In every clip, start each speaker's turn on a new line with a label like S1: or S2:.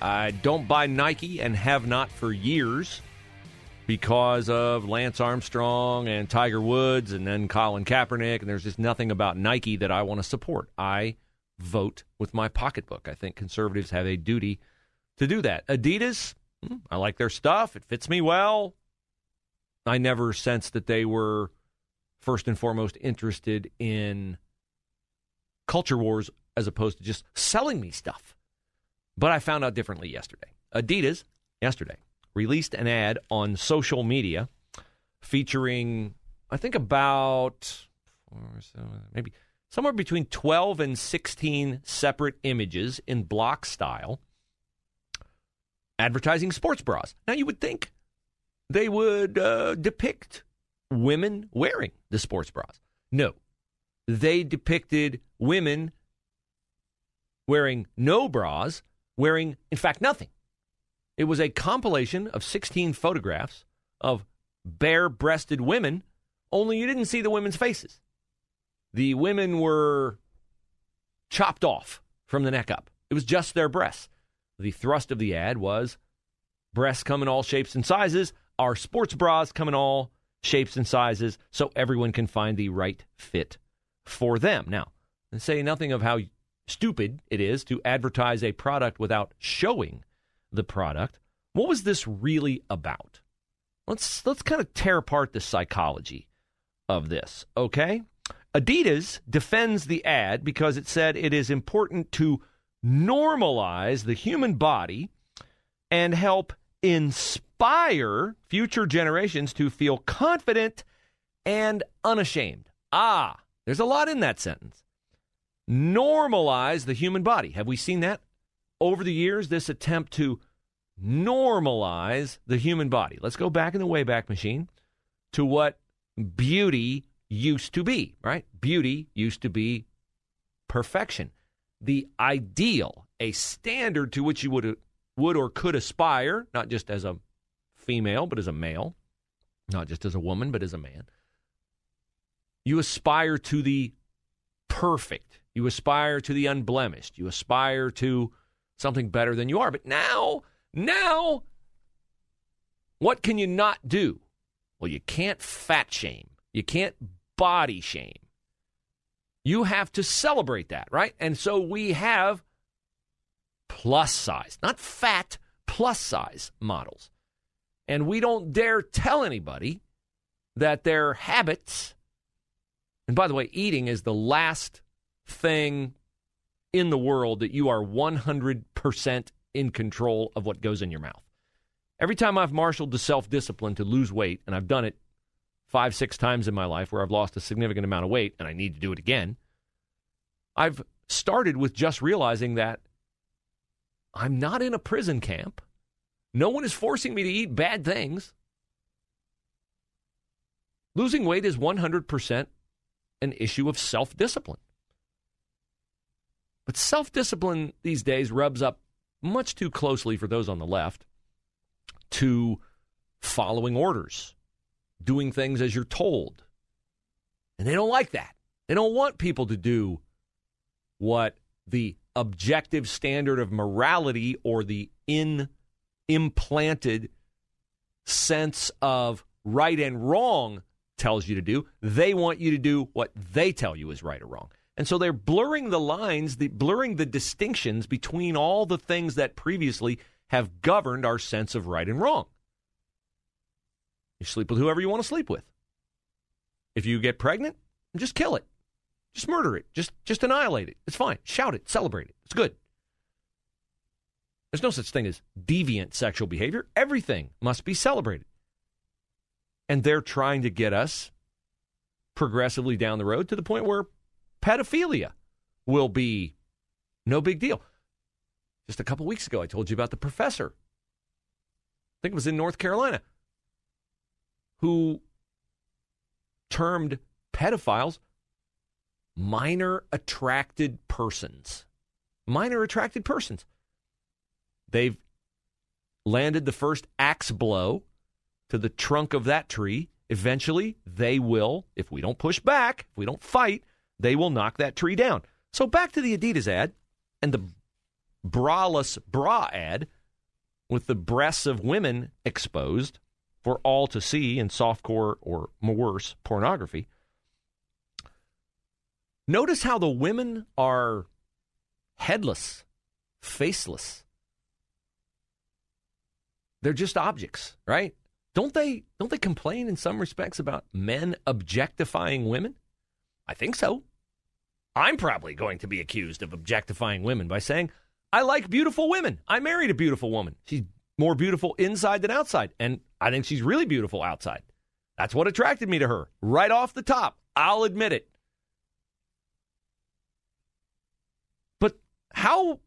S1: I don't buy Nike and have not for years because of Lance Armstrong and Tiger Woods and then Colin Kaepernick. And there's just nothing about Nike that I want to support. I vote with my pocketbook. I think conservatives have a duty to do that. Adidas, hmm, I like their stuff. It fits me well. I never sensed that they were first and foremost interested in culture wars as opposed to just selling me stuff. But I found out differently yesterday. Adidas, yesterday, released an ad on social media featuring, I think, about maybe somewhere between 12 and 16 separate images in block style advertising sports bras. Now, you would think they would uh, depict women wearing the sports bras. No, they depicted women wearing no bras, wearing, in fact, nothing. It was a compilation of 16 photographs of bare breasted women, only you didn't see the women's faces. The women were chopped off from the neck up, it was just their breasts. The thrust of the ad was breasts come in all shapes and sizes, our sports bras come in all shapes and sizes, so everyone can find the right fit for them. Now, and say nothing of how stupid it is to advertise a product without showing the product. What was this really about? Let's let's kind of tear apart the psychology of this, okay? Adidas defends the ad because it said it is important to normalize the human body and help inspire future generations to feel confident and unashamed. Ah, there's a lot in that sentence. Normalize the human body. Have we seen that over the years? This attempt to normalize the human body. Let's go back in the Wayback Machine to what beauty used to be, right? Beauty used to be perfection, the ideal, a standard to which you would would or could aspire, not just as a female, but as a male, not just as a woman, but as a man. You aspire to the perfect. You aspire to the unblemished. You aspire to something better than you are. But now, now, what can you not do? Well, you can't fat shame. You can't body shame. You have to celebrate that, right? And so we have plus size, not fat, plus size models. And we don't dare tell anybody that their habits and by the way, eating is the last thing in the world that you are 100% in control of what goes in your mouth. Every time I've marshaled the self discipline to lose weight, and I've done it five, six times in my life where I've lost a significant amount of weight and I need to do it again, I've started with just realizing that I'm not in a prison camp. No one is forcing me to eat bad things. Losing weight is 100% an issue of self discipline. But self discipline these days rubs up much too closely for those on the left to following orders, doing things as you're told. And they don't like that. They don't want people to do what the objective standard of morality or the in implanted sense of right and wrong tells you to do. They want you to do what they tell you is right or wrong. And so they're blurring the lines, the, blurring the distinctions between all the things that previously have governed our sense of right and wrong. You sleep with whoever you want to sleep with. If you get pregnant, just kill it. Just murder it. Just just annihilate it. It's fine. Shout it. Celebrate it. It's good. There's no such thing as deviant sexual behavior. Everything must be celebrated. And they're trying to get us progressively down the road to the point where pedophilia will be no big deal. Just a couple weeks ago, I told you about the professor. I think it was in North Carolina who termed pedophiles minor attracted persons. Minor attracted persons. They've landed the first axe blow to the trunk of that tree. Eventually, they will, if we don't push back, if we don't fight, they will knock that tree down. So back to the Adidas ad and the braless bra ad with the breasts of women exposed for all to see in softcore or worse pornography. Notice how the women are headless, faceless. They're just objects, right? Don't they don't they complain in some respects about men objectifying women? I think so. I'm probably going to be accused of objectifying women by saying, I like beautiful women. I married a beautiful woman. She's more beautiful inside than outside. And I think she's really beautiful outside. That's what attracted me to her right off the top. I'll admit it. But how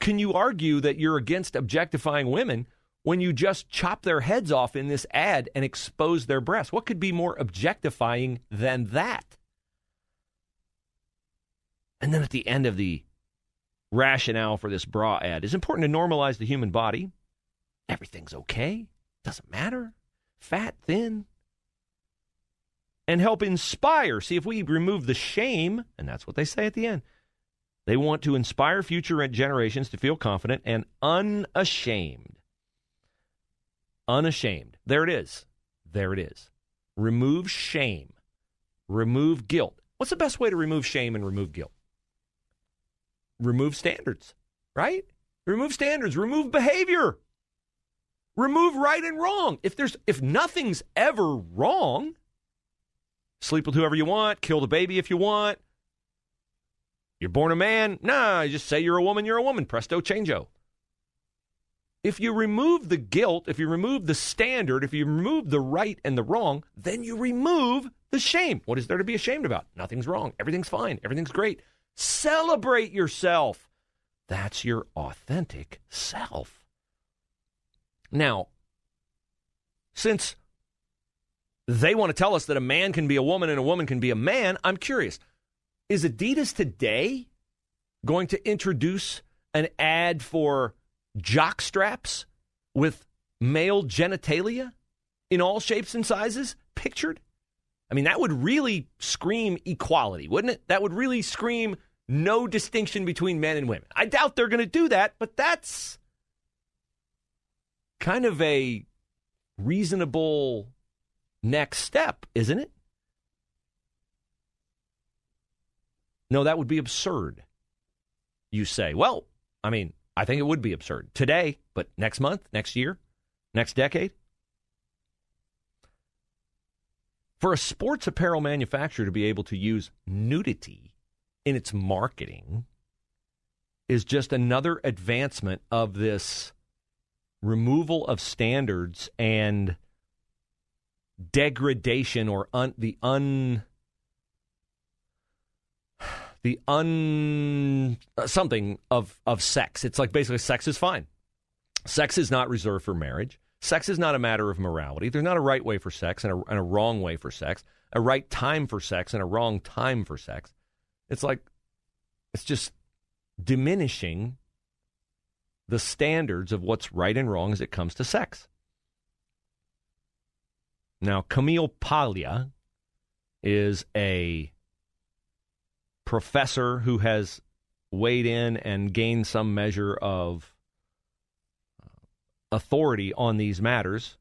S1: can you argue that you're against objectifying women when you just chop their heads off in this ad and expose their breasts? What could be more objectifying than that? And then at the end of the rationale for this bra ad it's important to normalize the human body. Everything's okay. Doesn't matter. Fat, thin. And help inspire. See, if we remove the shame, and that's what they say at the end, they want to inspire future generations to feel confident and unashamed. Unashamed. There it is. There it is. Remove shame. Remove guilt. What's the best way to remove shame and remove guilt? remove standards, right? Remove standards, remove behavior. Remove right and wrong. If there's if nothing's ever wrong, sleep with whoever you want, kill the baby if you want. You're born a man? Nah, just say you're a woman, you're a woman. Presto changeo. If you remove the guilt, if you remove the standard, if you remove the right and the wrong, then you remove the shame. What is there to be ashamed about? Nothing's wrong. Everything's fine. Everything's great. Celebrate yourself. That's your authentic self. Now, since they want to tell us that a man can be a woman and a woman can be a man, I'm curious. Is Adidas today going to introduce an ad for jock straps with male genitalia in all shapes and sizes pictured? I mean, that would really scream equality, wouldn't it? That would really scream no distinction between men and women. I doubt they're going to do that, but that's kind of a reasonable next step, isn't it? No, that would be absurd. You say, well, I mean, I think it would be absurd today, but next month, next year, next decade. For a sports apparel manufacturer to be able to use nudity in its marketing is just another advancement of this removal of standards and degradation or un, the un the un uh, something of of sex. It's like basically sex is fine. Sex is not reserved for marriage. Sex is not a matter of morality. There's not a right way for sex and a, and a wrong way for sex, a right time for sex and a wrong time for sex. It's like it's just diminishing the standards of what's right and wrong as it comes to sex. Now, Camille Paglia is a professor who has weighed in and gained some measure of uh, authority on these matters.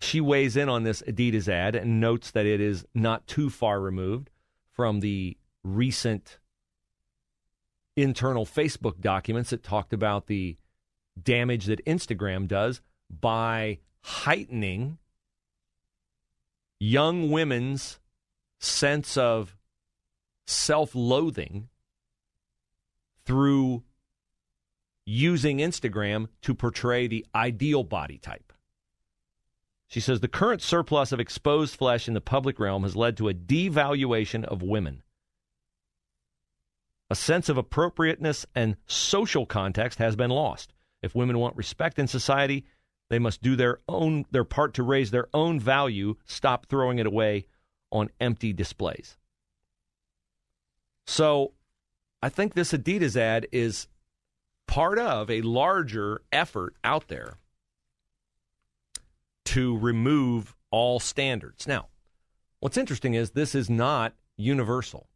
S1: She weighs in on this Adidas ad and notes that it is not too far removed from the recent internal Facebook documents that talked about the damage that Instagram does by heightening young women's sense of self loathing through using Instagram to portray the ideal body type. She says the current surplus of exposed flesh in the public realm has led to a devaluation of women. A sense of appropriateness and social context has been lost. If women want respect in society, they must do their own their part to raise their own value, stop throwing it away on empty displays. So, I think this Adidas ad is part of a larger effort out there to remove all standards. Now, what's interesting is this is not universal.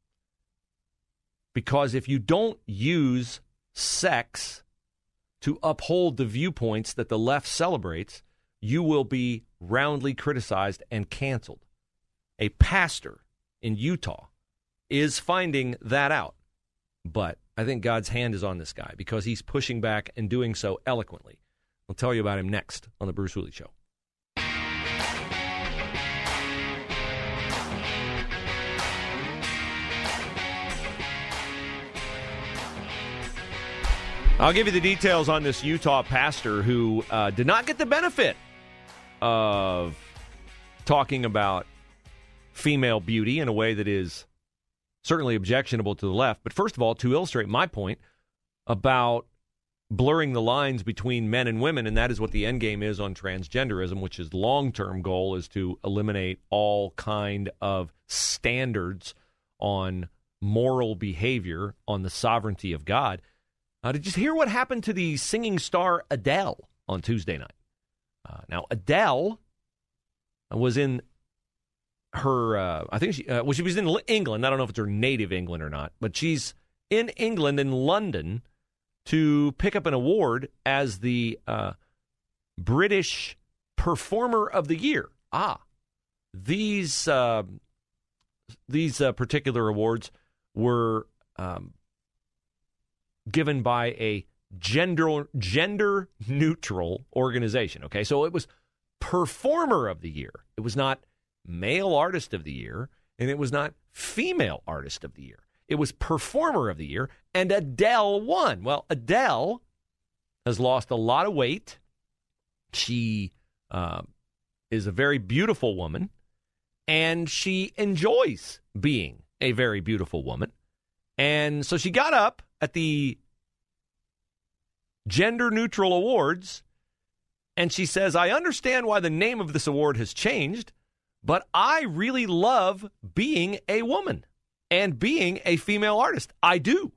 S1: Because if you don't use sex to uphold the viewpoints that the left celebrates, you will be roundly criticized and canceled. A pastor in Utah is finding that out. But I think God's hand is on this guy because he's pushing back and doing so eloquently. I'll tell you about him next on The Bruce Hooley Show. I'll give you the details on this Utah pastor who uh, did not get the benefit of talking about female beauty in a way that is certainly objectionable to the left. But first of all, to illustrate my point about blurring the lines between men and women, and that is what the end game is on transgenderism, which is long term goal is to eliminate all kind of standards on moral behavior on the sovereignty of God. Uh, did you hear what happened to the singing star Adele on Tuesday night? Uh, now Adele was in her, uh, I think she, uh, well, she was in England. I don't know if it's her native England or not, but she's in England, in London, to pick up an award as the uh, British Performer of the Year. Ah, these uh, these uh, particular awards were um, given by a gender gender neutral organization. Okay, so it was Performer of the Year. It was not Male Artist of the Year, and it was not Female Artist of the Year. It was Performer of the Year, and Adele won. Well, Adele has lost a lot of weight. She uh, is a very beautiful woman, and she enjoys being a very beautiful woman. And so she got up at the gender neutral awards and she says, I understand why the name of this award has changed, but I really love being a woman and being a female artist. I do.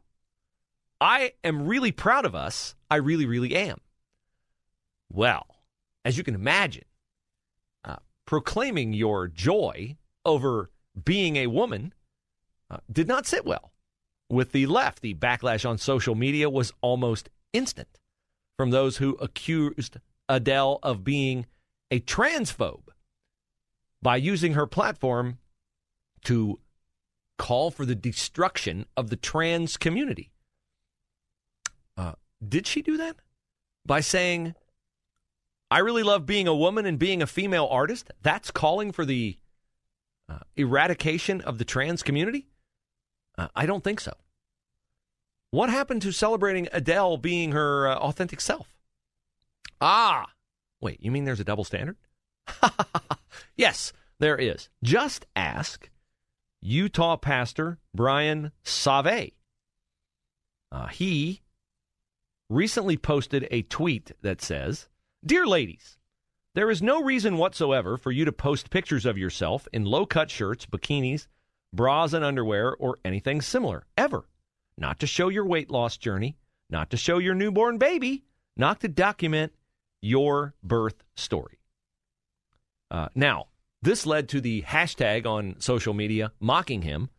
S1: I am really proud of us. I really, really am. Well, as you can imagine, uh, proclaiming your joy over being a woman uh, did not sit well with the left. The backlash on social media was almost instant from those who accused Adele of being a transphobe by using her platform to call for the destruction of the trans community. Uh, did she do that? By saying, I really love being a woman and being a female artist? That's calling for the uh, eradication of the trans community? Uh, I don't think so. What happened to celebrating Adele being her uh, authentic self? Ah, wait, you mean there's a double standard? yes, there is. Just ask Utah pastor Brian Sauvé. Uh, he recently posted a tweet that says, Dear ladies, there is no reason whatsoever for you to post pictures of yourself in low cut shirts, bikinis, bras, and underwear, or anything similar, ever. Not to show your weight loss journey, not to show your newborn baby, not to document your birth story. Uh, now, this led to the hashtag on social media mocking him.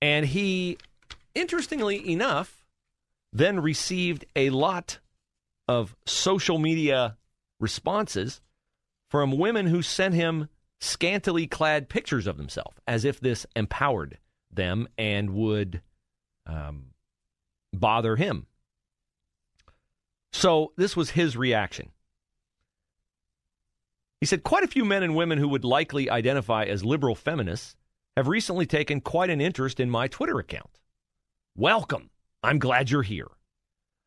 S1: And he, interestingly enough, then received a lot of social media responses from women who sent him scantily clad pictures of themselves, as if this empowered them and would um, bother him. So this was his reaction. He said quite a few men and women who would likely identify as liberal feminists have recently taken quite an interest in my Twitter account. Welcome. I'm glad you're here.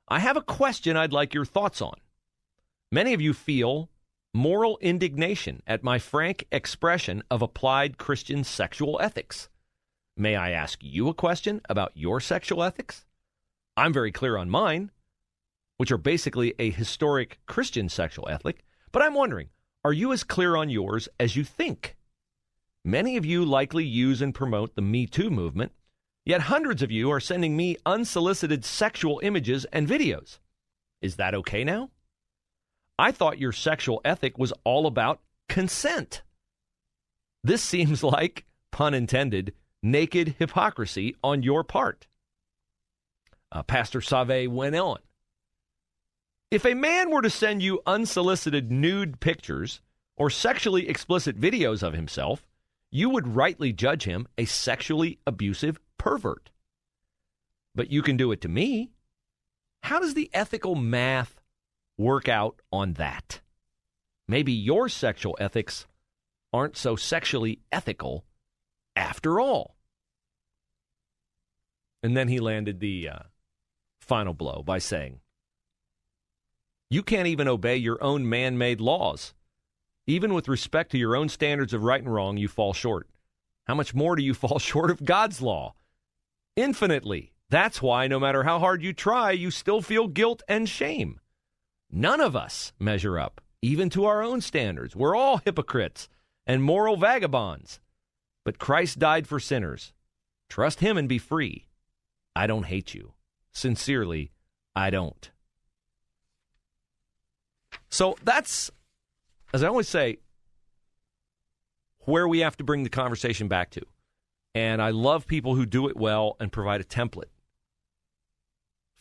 S1: I have a question I'd like your thoughts on. Many of you feel moral indignation at my frank expression of applied Christian sexual ethics. May I ask you a question about your sexual ethics? I'm very clear on mine, which are basically a historic Christian sexual ethic, but I'm wondering, are you as clear on yours as you think? Many of you likely use and promote the Me Too movement, yet hundreds of you are sending me unsolicited sexual images and videos. Is that okay now? I thought your sexual ethic was all about consent. This seems like, pun intended, naked hypocrisy on your part. Uh, Pastor Sauvé went on. If a man were to send you unsolicited nude pictures or sexually explicit videos of himself, you would rightly judge him a sexually abusive pervert. But you can do it to me. How does the ethical math work out on that? Maybe your sexual ethics aren't so sexually ethical after all. And then he landed the uh, final blow by saying, You can't even obey your own man made laws. Even with respect to your own standards of right and wrong, you fall short. How much more do you fall short of God's law? Infinitely. That's why, no matter how hard you try, you still feel guilt and shame. None of us measure up, even to our own standards. We're all hypocrites and moral vagabonds. But Christ died for sinners. Trust him and be free. I don't hate you. Sincerely, I don't. So that's, as I always say, where we have to bring the conversation back to. And I love people who do it well and provide a template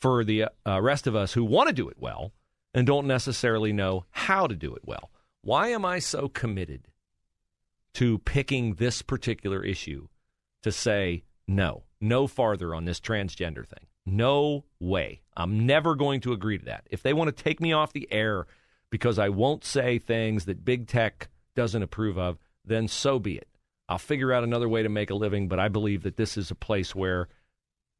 S1: for the uh, rest of us who want to do it well and don't necessarily know how to do it well. Why am I so committed to picking this particular issue to say no, no farther on this transgender thing. No way. I'm never going to agree to that. If they want to take me off the air because I won't say things that big tech doesn't approve of, then so be it. I'll figure out another way to make a living, but I believe that this is a place where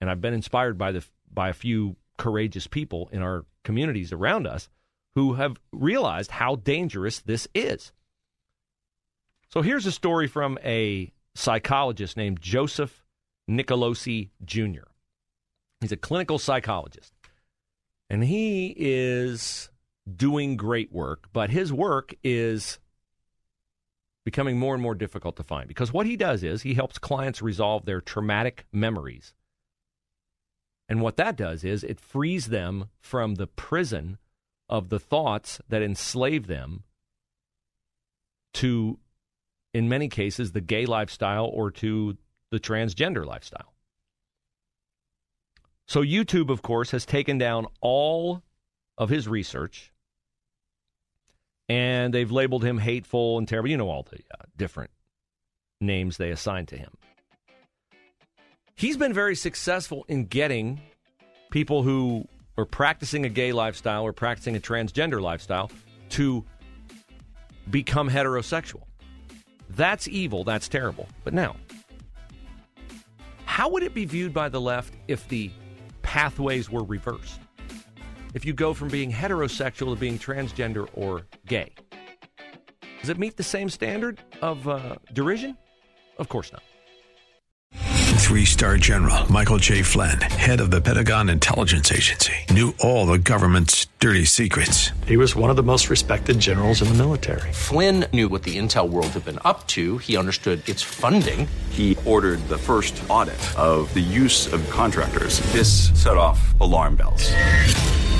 S1: and I've been inspired by the by a few courageous people in our communities around us who have realized how dangerous this is. So here's a story from a psychologist named Joseph Nicolosi Jr. He's a clinical psychologist. And he is doing great work, but his work is becoming more and more difficult to find because what he does is he helps clients resolve their traumatic memories. And what that does is it frees them from the prison of the thoughts that enslave them to in many cases, the gay lifestyle or to the transgender lifestyle. So, YouTube, of course, has taken down all of his research and they've labeled him hateful and terrible. You know, all the uh, different names they assign to him. He's been very successful in getting people who are practicing a gay lifestyle or practicing a transgender lifestyle to become heterosexual. That's evil. That's terrible. But now, how would it be viewed by the left if the pathways were reversed? If you go from being heterosexual to being transgender or gay? Does it meet the same standard of uh, derision? Of course not.
S2: Three star general Michael J. Flynn, head of the Pentagon Intelligence Agency, knew all the government's dirty secrets.
S3: He was one of the most respected generals in the military.
S4: Flynn knew what the intel world had been up to, he understood its funding.
S5: He ordered the first audit of the use of contractors. This set off alarm bells.